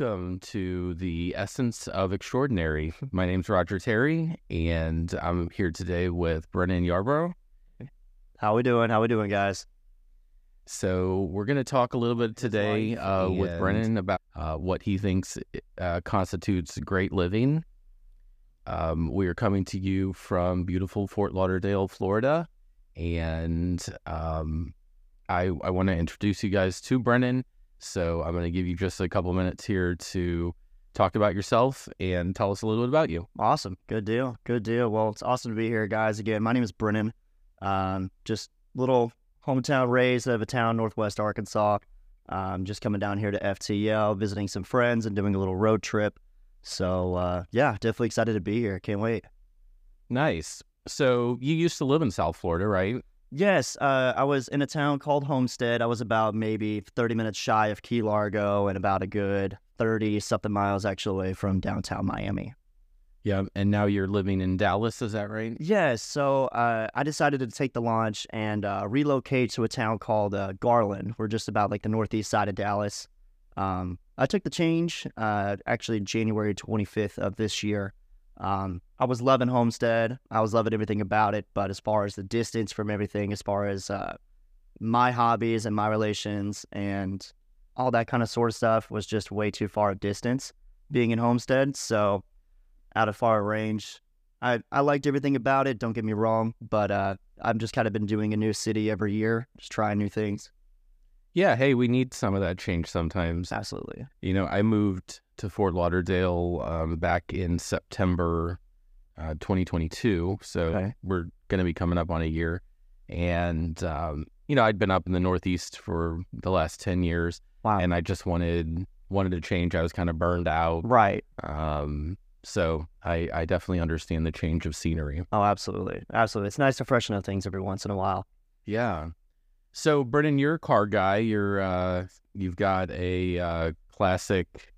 welcome to the Essence of Extraordinary. My name's Roger Terry, and I'm here today with Brennan Yarbrough. How we doing? How we doing, guys? So we're going to talk a little bit today uh, with Brennan about uh, what he thinks uh, constitutes great living. Um, we are coming to you from beautiful Fort Lauderdale, Florida, and um, I, I want to introduce you guys to Brennan. So I'm going to give you just a couple minutes here to talk about yourself and tell us a little bit about you. Awesome. Good deal. Good deal. Well, it's awesome to be here, guys. Again, my name is Brennan. Um, just little hometown raised out of a town, Northwest Arkansas. Um, just coming down here to FTL, visiting some friends and doing a little road trip. So, uh, yeah, definitely excited to be here. Can't wait. Nice. So you used to live in South Florida, right? Yes, uh, I was in a town called Homestead. I was about maybe 30 minutes shy of Key Largo and about a good 30 something miles actually away from downtown Miami. Yeah. And now you're living in Dallas, is that right? Yes, so uh, I decided to take the launch and uh, relocate to a town called uh, Garland. We're just about like the northeast side of Dallas. Um, I took the change uh, actually January 25th of this year. Um, I was loving Homestead. I was loving everything about it. But as far as the distance from everything, as far as uh, my hobbies and my relations and all that kind of sort of stuff was just way too far of distance being in Homestead. So out of far range, I, I liked everything about it. Don't get me wrong, but uh, I've just kind of been doing a new city every year, just trying new things. Yeah. Hey, we need some of that change sometimes. Absolutely. You know, I moved to Fort Lauderdale um, back in September uh, 2022. So Okay. we're going to be coming up on a year. And, um, you know, I'd been up in the Northeast for the last 10 years Wow. and I just wanted wanted to change. I was kind of burned out. right. Um, so I, I definitely understand the change of scenery. Oh, absolutely. Absolutely. It's nice to freshen up things every once in a while. Yeah. So Brennan, you're a car guy. You're uh you've got a uh classic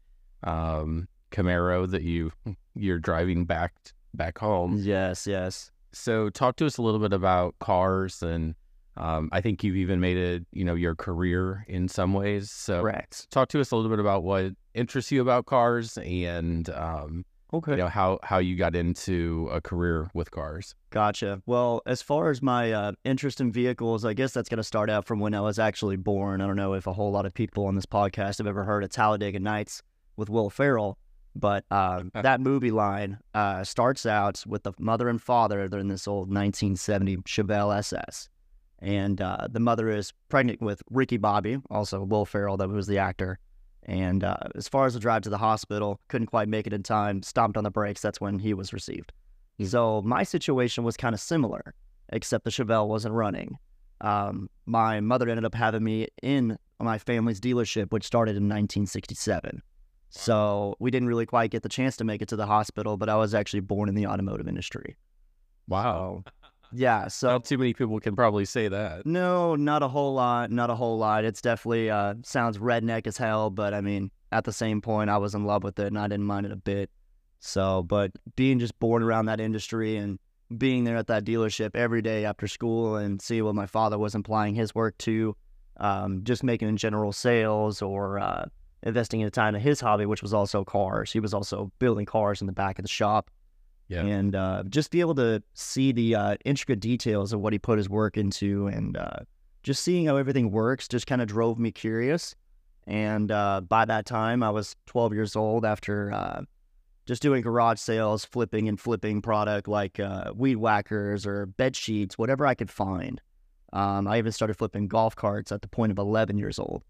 um Camaro that you you're driving back back home. Yes, yes. So talk to us a little bit about cars and um I think you've even made it, you know, your career in some ways. So Correct. talk to us a little bit about what interests you about cars and um Okay. you know how how you got into a career with cars. Gotcha. Well, as far as my uh, interest in vehicles, I guess that's going to start out from when I was actually born. I don't know if a whole lot of people on this podcast have ever heard of Talladega Nights with Will Ferrell, but uh, that movie line uh, starts out with the mother and father. They're in this old 1970 Chevelle SS. And uh, the mother is pregnant with Ricky Bobby, also Will Ferrell, that was the actor. And uh, as far as the drive to the hospital, couldn't quite make it in time, stomped on the brakes. That's when he was received. So my situation was kind of similar, except the Chevelle wasn't running. Um, my mother ended up having me in my family's dealership, which started in 1967. So we didn't really quite get the chance to make it to the hospital, but I was actually born in the automotive industry. Wow. Yeah, so Not too many people can probably say that. no, not a whole lot, not a whole lot. It's definitely uh, sounds redneck as hell, but I mean, at the same point, I was in love with it and I didn't mind it a bit. So, but being just born around that industry and being there at that dealership every day after school and see what my father was applying his work to, um, just making general sales or uh, investing in the time in his hobby, which was also cars. He was also building cars in the back of the shop Yeah. and uh, just be able to see the uh, intricate details of what he put his work into and uh, just seeing how everything works just kind of drove me curious and uh, by that time i was 12 years old after uh, just doing garage sales flipping and flipping product like uh, weed whackers or bed sheets whatever i could find um, i even started flipping golf carts at the point of 11 years old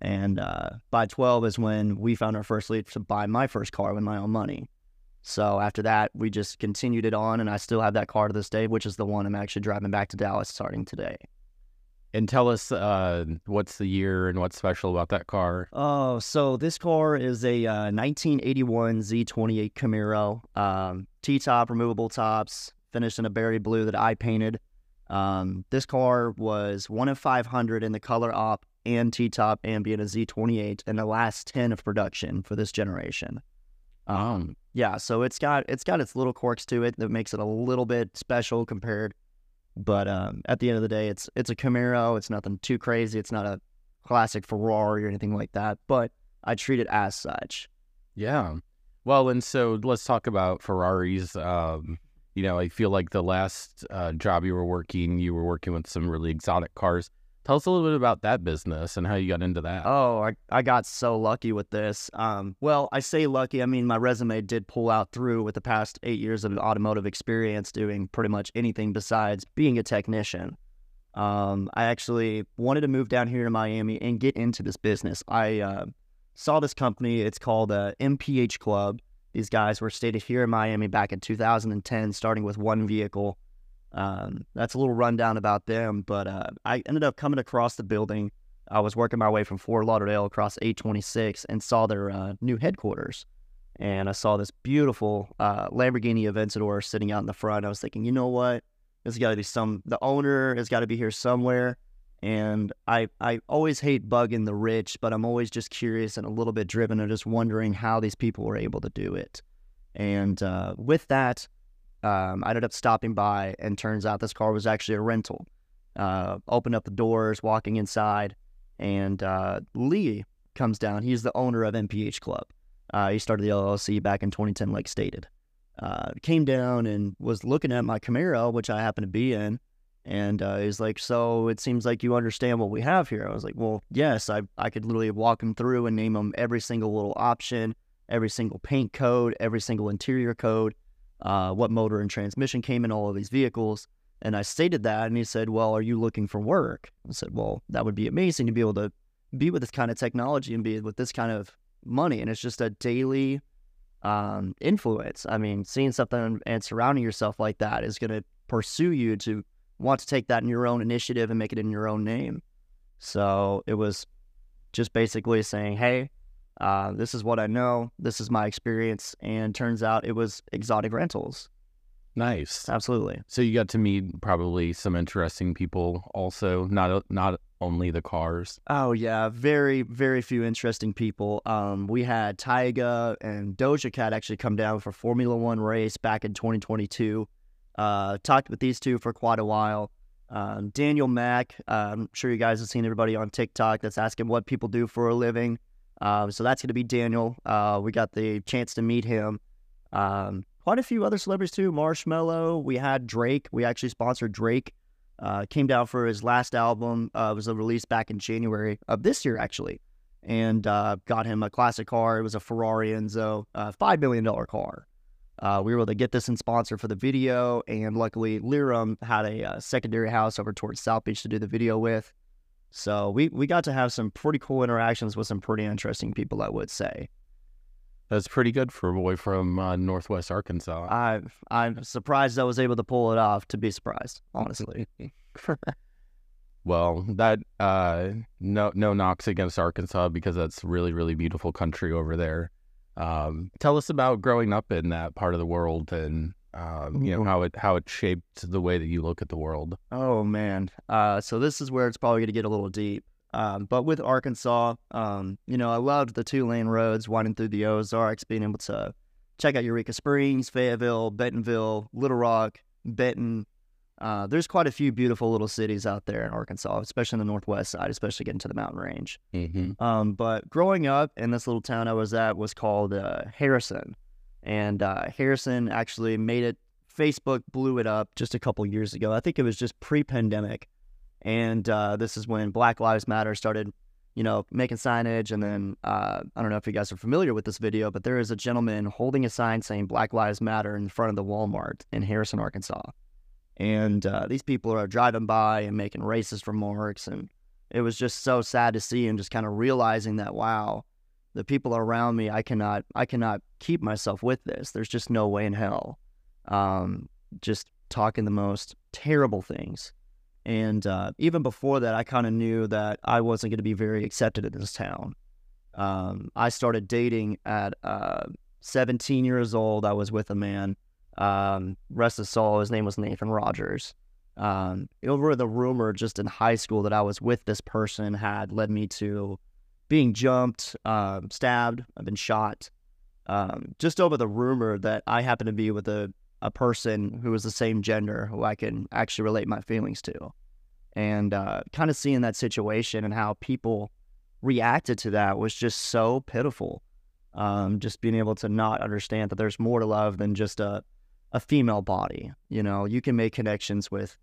and uh, by 12 is when we found our first lead to buy my first car with my own money so after that, we just continued it on, and I still have that car to this day, which is the one I'm actually driving back to Dallas starting today. And tell us uh, what's the year and what's special about that car. Oh, so this car is a uh, 1981 Z28 Camaro, um, T-top, removable tops, finished in a berry blue that I painted. Um, this car was one of 500 in the color op and T-top being a Z28 and the last 10 of production for this generation. Um, yeah, so it's got it's got its little quirks to it that makes it a little bit special compared. But um, at the end of the day, it's it's a Camaro. It's nothing too crazy. It's not a classic Ferrari or anything like that. But I treat it as such. Yeah. Well, and so let's talk about Ferraris. Um, you know, I feel like the last uh, job you were working, you were working with some really exotic cars. Tell us a little bit about that business and how you got into that. Oh, I, I got so lucky with this. Um, well, I say lucky. I mean, my resume did pull out through with the past eight years of automotive experience doing pretty much anything besides being a technician. Um, I actually wanted to move down here to Miami and get into this business. I uh, saw this company. It's called uh, MPH Club. These guys were stated here in Miami back in 2010, starting with one vehicle. Um, that's a little rundown about them. But uh, I ended up coming across the building. I was working my way from Fort Lauderdale across 826 and saw their uh, new headquarters. And I saw this beautiful uh, Lamborghini Aventador sitting out in the front. I was thinking, you know what? There's got to be some. The owner has got to be here somewhere. And I I always hate bugging the rich, but I'm always just curious and a little bit driven and just wondering how these people were able to do it. And uh, with that, um, I ended up stopping by, and turns out this car was actually a rental. Uh, opened up the doors, walking inside, and uh, Lee comes down. He's the owner of MPH Club. Uh, he started the LLC back in 2010, like stated. Uh, came down and was looking at my Camaro, which I happen to be in, and uh, he's like, "So it seems like you understand what we have here." I was like, "Well, yes, I I could literally walk him through and name him every single little option, every single paint code, every single interior code, uh, what motor and transmission came in all of these vehicles." And I stated that, and he said, "Well, are you looking for work?" I said, "Well, that would be amazing to be able to be with this kind of technology and be with this kind of money, and it's just a daily." um, influence. I mean, seeing something and surrounding yourself like that is going to pursue you to want to take that in your own initiative and make it in your own name. So it was just basically saying, hey, uh, this is what I know. This is my experience. And turns out it was exotic rentals. Nice. Absolutely. So you got to meet probably some interesting people also, not not only the cars. Oh yeah, very very few interesting people. Um, we had Tyga and Doja Cat actually come down for Formula One race back in 2022. Uh, talked with these two for quite a while. Um, Daniel Mac, uh, I'm sure you guys have seen everybody on TikTok that's asking what people do for a living. Uh, so that's going to be Daniel. Uh, we got the chance to meet him. Um, quite a few other celebrities too. Marshmello. We had Drake. We actually sponsored Drake. Uh, came down for his last album. Uh, was a release back in January of this year, actually, and uh, got him a classic car. It was a Ferrari Enzo, uh, five million dollar car. Uh, we were able to get this in sponsor for the video, and luckily, Lirim had a secondary house over towards South Beach to do the video with. So we we got to have some pretty cool interactions with some pretty interesting people, I would say. That's pretty good for a boy from uh, Northwest Arkansas. I I'm surprised I was able to pull it off. To be surprised, honestly. well, that uh, no no knocks against Arkansas because that's really really beautiful country over there. Um, tell us about growing up in that part of the world and um, you know how it how it shaped the way that you look at the world. Oh man, uh, so this is where it's probably going to get a little deep. Um, but with Arkansas, um, you know, I loved the two lane roads winding through the Ozarks, being able to check out Eureka Springs, Fayetteville, Bentonville, Little Rock, Benton. Uh, there's quite a few beautiful little cities out there in Arkansas, especially in the northwest side, especially getting to the mountain range. Mm-hmm. Um, but growing up in this little town I was at was called uh, Harrison, and uh, Harrison actually made it. Facebook blew it up just a couple years ago. I think it was just pre-pandemic and uh, this is when Black Lives Matter started, you know, making signage. And then uh, I don't know if you guys are familiar with this video, but there is a gentleman holding a sign saying Black Lives Matter in front of the Walmart in Harrison, Arkansas. And uh, these people are driving by and making racist remarks. And it was just so sad to see and just kind of realizing that, wow, the people around me, I cannot, I cannot keep myself with this. There's just no way in hell. Um, just talking the most terrible things and uh, even before that, I kind of knew that I wasn't going to be very accepted in this town. Um, I started dating at uh, 17 years old. I was with a man. Um, rest his soul, his name was Nathan Rogers. Um, over the rumor just in high school that I was with this person had led me to being jumped, uh, stabbed, I've been shot. Um, just over the rumor that I happen to be with a a person who is the same gender who I can actually relate my feelings to. And uh, kind of seeing that situation and how people reacted to that was just so pitiful. Um, just being able to not understand that there's more to love than just a a female body. You know, you can make connections with,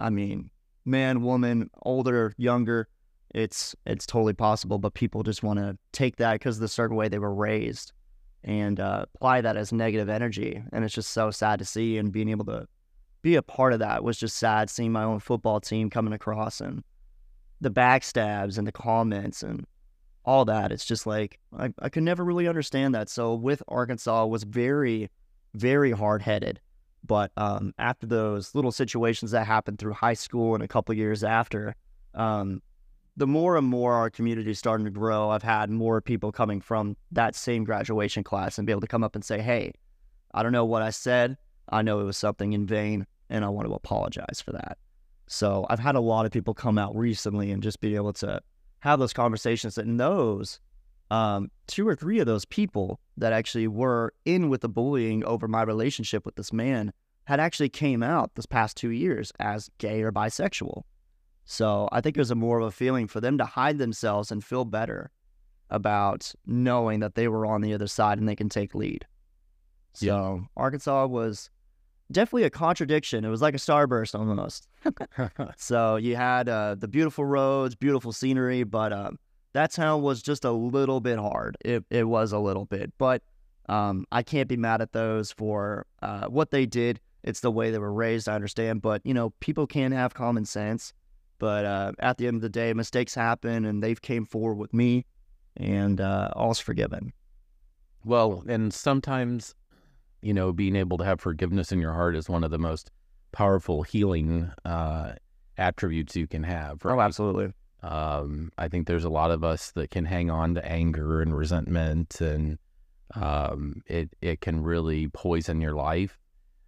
I mean, man, woman, older, younger. It's it's totally possible, but people just want to take that because of the certain way they were raised and uh, apply that as negative energy. And it's just so sad to see. And being able to be a part of that was just sad. Seeing my own football team coming across and the backstabs and the comments and all that. It's just like I, I could never really understand that. So with Arkansas was very, very hard headed. But um, after those little situations that happened through high school and a couple years after, um, the more and more our community is starting to grow, I've had more people coming from that same graduation class and be able to come up and say, "Hey, I don't know what I said. I know it was something in vain, and I want to apologize for that." So I've had a lot of people come out recently and just be able to have those conversations. that knows um, two or three of those people that actually were in with the bullying over my relationship with this man had actually came out this past two years as gay or bisexual. So I think it was a more of a feeling for them to hide themselves and feel better about knowing that they were on the other side and they can take lead. So yeah. Arkansas was definitely a contradiction. It was like a starburst almost. so you had uh, the beautiful roads, beautiful scenery, but um, that town was just a little bit hard. It it was a little bit, but um, I can't be mad at those for uh, what they did. It's the way they were raised. I understand, but you know, people can have common sense. But uh, at the end of the day, mistakes happen, and they've came forward with me, and uh, all's forgiven. Well, and sometimes, you know, being able to have forgiveness in your heart is one of the most powerful healing uh, attributes you can have. Right? Oh, absolutely. Um, I think there's a lot of us that can hang on to anger and resentment, and um, it it can really poison your life.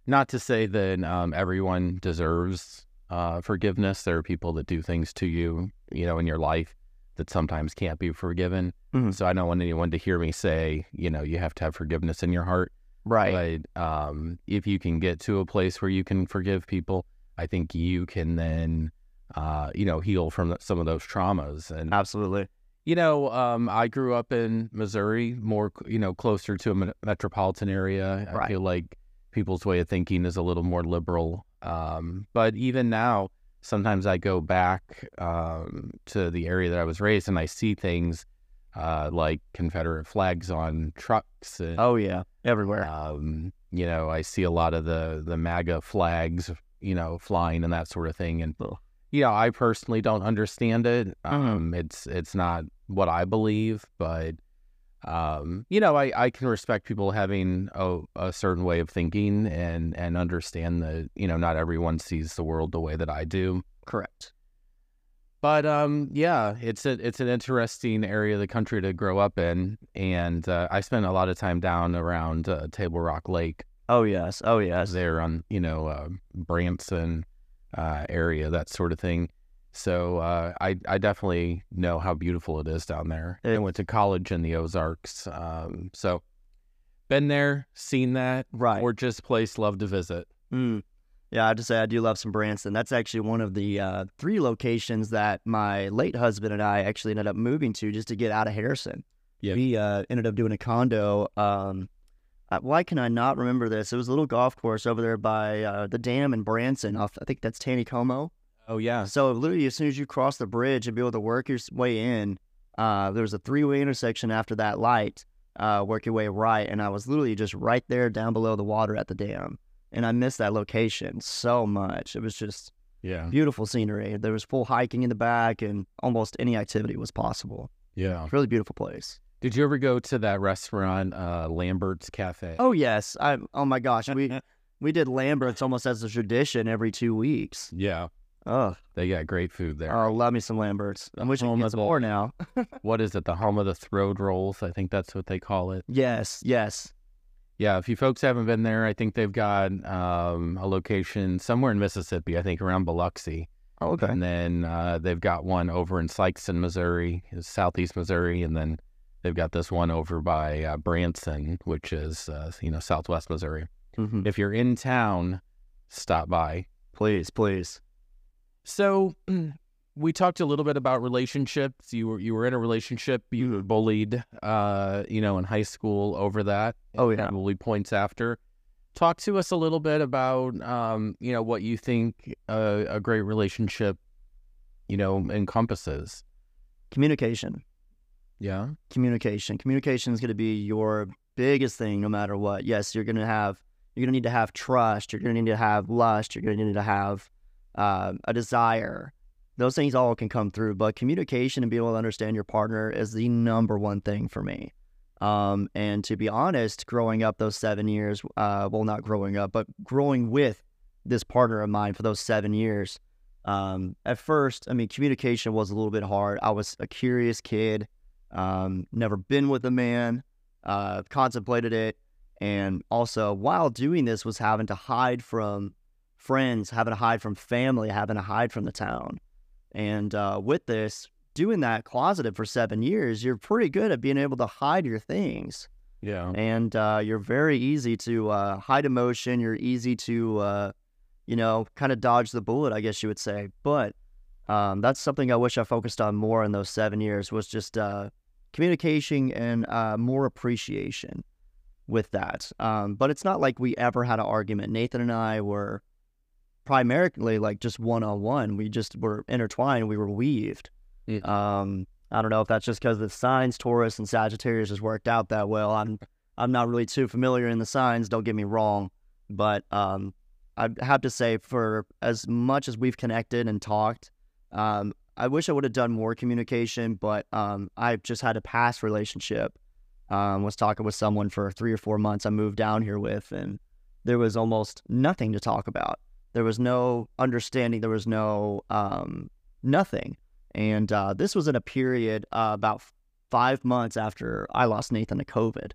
Not to say that um, everyone deserves uh, forgiveness. There are people that do things to you, you know, in your life that sometimes can't be forgiven. Mm-hmm. So I don't want anyone to hear me say, you know, you have to have forgiveness in your heart. Right. But um, if you can get to a place where you can forgive people, I think you can then uh, you know, heal from some of those traumas. And absolutely, you know, um, I grew up in Missouri, more you know, closer to a metropolitan area. Right. I feel like people's way of thinking is a little more liberal. Um, but even now, sometimes I go back um, to the area that I was raised, and I see things uh, like Confederate flags on trucks. And, oh yeah, everywhere. Um, you know, I see a lot of the the MAGA flags, you know, flying and that sort of thing, and. Oh yeah, I personally don't understand it. Mm-hmm. Um, it's it's not what I believe, but um, you know, I, I can respect people having a, a certain way of thinking and and understand that you know not everyone sees the world the way that I do. Correct. But um, yeah, it's a it's an interesting area of the country to grow up in, and uh, I spent a lot of time down around uh, Table Rock Lake. Oh yes, oh yes. There on you know uh, Branson uh, area, that sort of thing. So uh, I I definitely know how beautiful it is down there. I went to college in the Ozarks, um, so been there, seen that. Right, gorgeous place, love to visit. Mm. Yeah, I to say I do love some Branson. That's actually one of the uh, three locations that my late husband and I actually ended up moving to just to get out of Harrison. Yeah, we uh, ended up doing a condo um, uh, why can I not remember this? It was a little golf course over there by uh, the dam in Branson. Off, I think that's Taneycomo. Oh yeah. So literally, as soon as you cross the bridge and be able to work your way in, uh, there was a three-way intersection after that light. Uh, work your way right, and I was literally just right there down below the water at the dam, and I missed that location so much. It was just yeah beautiful scenery. There was full hiking in the back, and almost any activity was possible. Yeah, really beautiful place. Did you ever go to that restaurant, uh, Lambert's Cafe? Oh yes. I oh my gosh, we we did Lambert's almost as a tradition every two weeks. Yeah. Oh, they got great food there. Oh, love me some Lambert's. I'm wishing I some more now. what is it? The home of the throwed rolls. I think that's what they call it. Yes. Yes. Yeah. If you folks haven't been there, I think they've got um, a location somewhere in Mississippi. I think around Biloxi. Oh, okay. And then uh, they've got one over in Sikeston, Missouri, southeast Missouri, and then They've got this one over by uh, Branson, which is uh, you know Southwest Missouri. Mm-hmm. If you're in town, stop by, please, please. So, we talked a little bit about relationships. You were you were in a relationship. You were bullied, uh, you know, in high school over that. Oh, yeah. probably points after. Talk to us a little bit about, um, you know, what you think a, a great relationship, you know, encompasses. Communication. Yeah. Communication. Communication is going to be your biggest thing, no matter what. Yes, you're going to have. You're going to need to have trust. You're going to need to have lust. You're going to need to have uh, a desire. Those things all can come through, but communication and being able to understand your partner is the number one thing for me. Um, and to be honest, growing up those seven years, uh, well, not growing up, but growing with this partner of mine for those seven years, um, at first, I mean, communication was a little bit hard. I was a curious kid, um, never been with a man, uh, contemplated it. And also, while doing this, was having to hide from friends, having to hide from family, having to hide from the town. And uh, with this, doing that closeted for seven years, you're pretty good at being able to hide your things. Yeah. And uh, you're very easy to uh, hide emotion. You're easy to, uh, you know, kind of dodge the bullet, I guess you would say. But um, that's something I wish I focused on more in those seven years was just uh, communication and uh, more appreciation with that. Um, but it's not like we ever had an argument. Nathan and I were primarily like just one on one. We just were intertwined. We were weaved. Yeah. Um, I don't know if that's just because the signs Taurus and Sagittarius has worked out that well. I'm I'm not really too familiar in the signs. Don't get me wrong, but um, I have to say for as much as we've connected and talked, um, I wish I would have done more communication. But um, I've just had a past relationship. Um, was talking with someone for three or four months. I moved down here with, and there was almost nothing to talk about. There was no understanding. There was no um, nothing. And uh, this was in a period uh, about five months after I lost Nathan to COVID,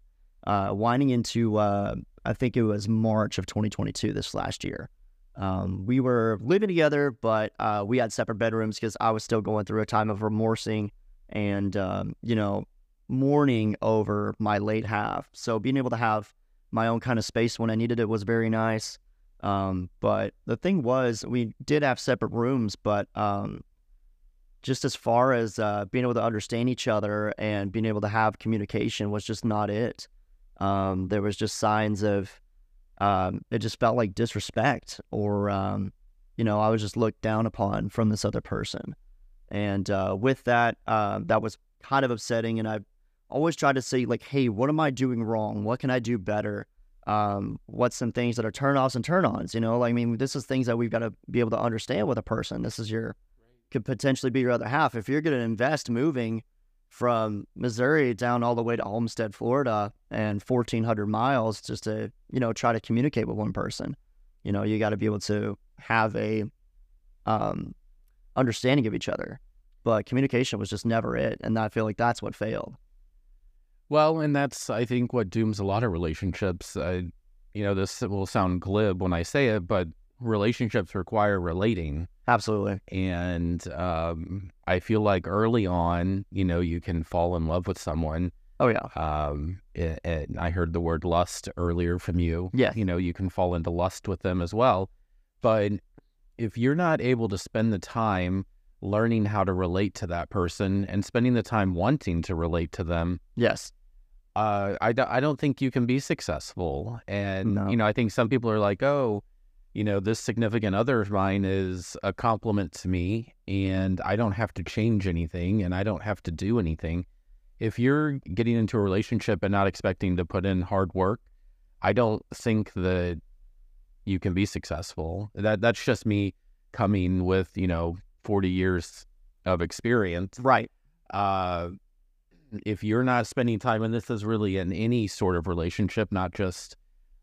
uh, winding into, uh, I think it was March of 2022, this last year. Um, we were living together, but uh, we had separate bedrooms because I was still going through a time of remorsing and, um, you know, mourning over my late half. So being able to have my own kind of space when I needed it was very nice. Um, but the thing was, we did have separate rooms, but um, just as far as uh, being able to understand each other and being able to have communication was just not it. Um, there was just signs of um, it just felt like disrespect, or um, you know, I was just looked down upon from this other person, and uh, with that, uh, that was kind of upsetting. And I always tried to say like, hey, what am I doing wrong? What can I do better? Um, what's some things that are turn offs and turn ons? You know, like I mean, this is things that we've got to be able to understand with a person. This is your could potentially be your other half. If you're going to invest moving from Missouri down all the way to Homestead, Florida, and 1,400 miles just to, you know, try to communicate with one person, you know, you got to be able to have a um, understanding of each other. But communication was just never it. And I feel like that's what failed. Well, and that's I think what dooms a lot of relationships. I, you know, this will sound glib when I say it, but relationships require relating. Absolutely. And um, I feel like early on, you know, you can fall in love with someone. Oh yeah. Um, and I heard the word lust earlier from you. Yeah. You know, you can fall into lust with them as well. But if you're not able to spend the time learning how to relate to that person and spending the time wanting to relate to them, Yes. uh, I, I don't think you can be successful. And, No. you know, I think some people are like, oh, you know, this significant other of mine is a compliment to me and I don't have to change anything and I don't have to do anything. If you're getting into a relationship and not expecting to put in hard work, I don't think that you can be successful. That that's just me coming with, you know, 40 years of experience Right. uh, if you're not spending time, and this is really in any sort of relationship, not just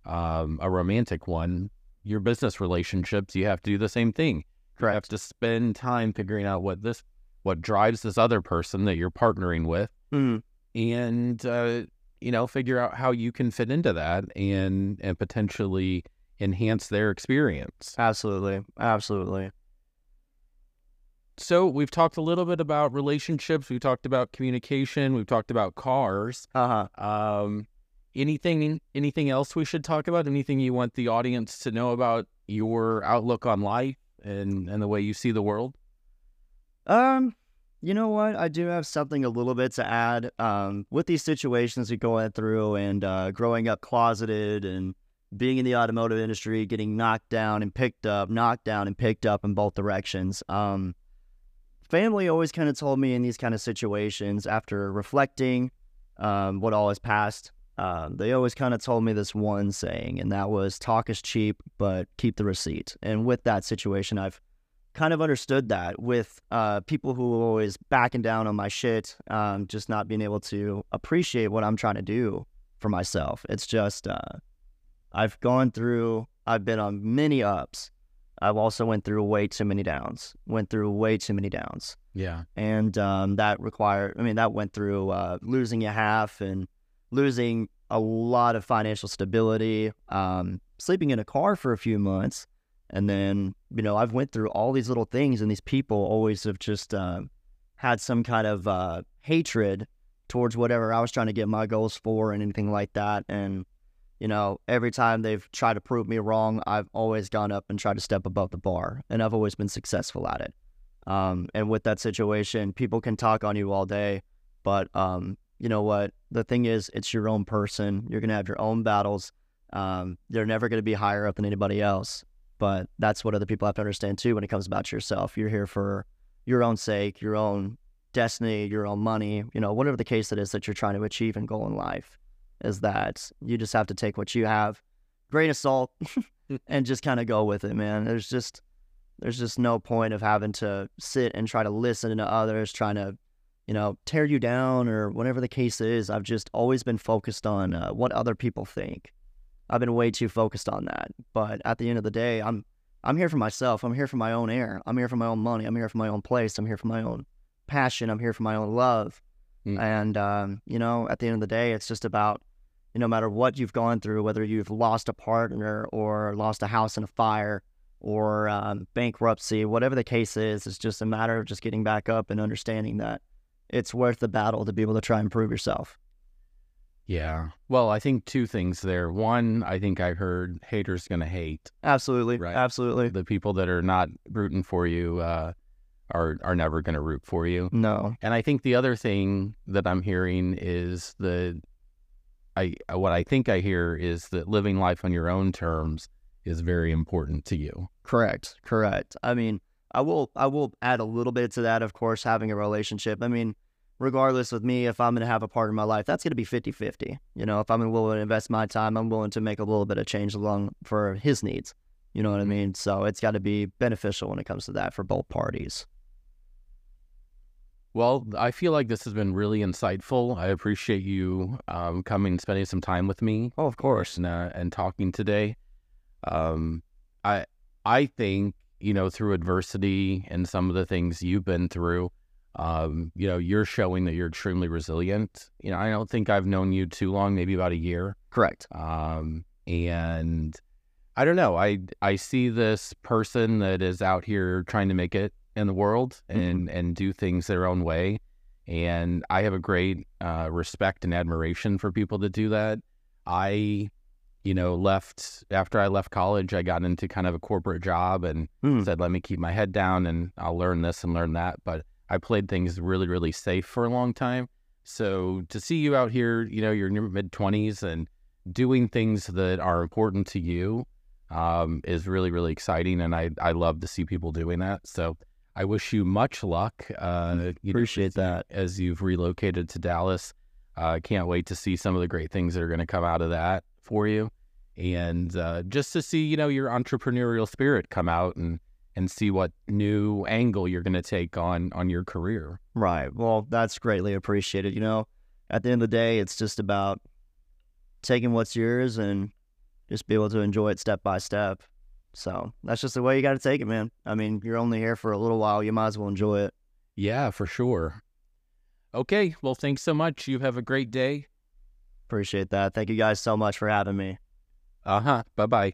um, a romantic one, your business relationships, you have to do the same thing. You have to spend time figuring out what this, what drives this other person that you're partnering with, Mm. and uh, you know, figure out how you can fit into that and and potentially enhance their experience. Absolutely. Absolutely. So we've talked a little bit about relationships. We talked about communication. We've talked about cars. Uh huh. Um, anything anything else we should talk about? Anything you want the audience to know about your outlook on life and and the way you see the world? Um, you know what? I do have something a little bit to add. Um, with these situations we going through and uh, growing up closeted and being in the automotive industry, getting knocked down and picked up, knocked down and picked up in both directions. Um, family always kind of told me in these kind of situations after reflecting um, what all has passed. Um, they always kind of told me this one saying, and that was talk is cheap, but keep the receipt. And with that situation, I've kind of understood that with uh, people who are always backing down on my shit, um, just not being able to appreciate what I'm trying to do for myself. It's just, uh, I've gone through, I've been on many ups. I've also went through way too many downs, went through way too many downs. Yeah. And um, that required, I mean, that went through uh, losing a half and losing a lot of financial stability, um, sleeping in a car for a few months. And then, you know, I've went through all these little things and these people always have just uh, had some kind of uh, hatred towards whatever I was trying to get my goals for and anything like that. And you know, every time they've tried to prove me wrong, I've always gone up and tried to step above the bar, and I've always been successful at it. Um, and with that situation, people can talk on you all day, but um, you know what? The thing is, it's your own person. You're gonna have your own battles. Um, they're never gonna be higher up than anybody else. But that's what other people have to understand too when it comes about yourself. You're here for your own sake, your own destiny, your own money, you know, whatever the case it is that you're trying to achieve and goal in life is that you just have to take what you have, grain of salt, and just kind of go with it, man. There's just there's just no point of having to sit and try to listen to others, trying to, you know, tear you down or whatever the case is. I've just always been focused on uh, what other people think. I've been way too focused on that. But at the end of the day, I'm I'm here for myself. I'm here for my own air. I'm here for my own money. I'm here for my own place. I'm here for my own passion. I'm here for my own love. Mm. And um, you know, at the end of the day, it's just about no matter what you've gone through, whether you've lost a partner or lost a house in a fire or um, bankruptcy, whatever the case is, it's just a matter of just getting back up and understanding that it's worth the battle to be able to try and prove yourself. Yeah. Well, I think two things there. One, I think I heard haters gonna hate. Absolutely. Right. Absolutely. The people that are not rooting for you uh, are are never gonna root for you. No. And I think the other thing that I'm hearing is the I what I think I hear is that living life on your own terms is very important to you. Correct. Correct. I mean, I will I will add a little bit to that, of course, having a relationship. I mean, regardless with me, if I'm going to have a part of my life, that's going to be 50 50. You know, if I'm willing to invest my time, I'm willing to make a little bit of change along for his needs. You know what I mm-hmm. mean? So it's got to be beneficial when it comes to that for both parties. Well, I feel like this has been really insightful. I appreciate you um, coming and spending some time with me. Oh, of course, and, uh, and talking today. Um, I I think you know through adversity and some of the things you've been through, um, you know, you're showing that you're extremely resilient. You know, I don't think I've known you too long, maybe about a year. Correct. Um, and I don't know. I I see this person that is out here trying to make it in the world mm-hmm. and mm-hmm. and do things their own way. And I have a great uh, respect and admiration for people that do that. I, you know, left after I left college, I got into kind of a corporate job and mm. said, let me keep my head down and I'll learn this and learn that. But I played things really, really safe for a long time. So to see you out here, you know, you're in your mid 20s and doing things that are important to you um, is really, really exciting. And I, I love to see people doing that. So I wish you much luck. Uh, Appreciate know, that. As you've relocated to Dallas. I uh, can't wait to see some of the great things that are going to come out of that for you. And uh, just to see, you know, your entrepreneurial spirit come out and, and see what new angle you're going to take on on your career. Right. Well, that's greatly appreciated. You know, at the end of the day, it's just about taking what's yours and just be able to enjoy it step by step. So that's just the way you got to take it, man. I mean, you're only here for a little while. You might as well enjoy it. Yeah, for sure. Okay. Well, thanks so much. You have a great day. Appreciate that. Thank you guys so much for having me. Uh huh. Bye bye.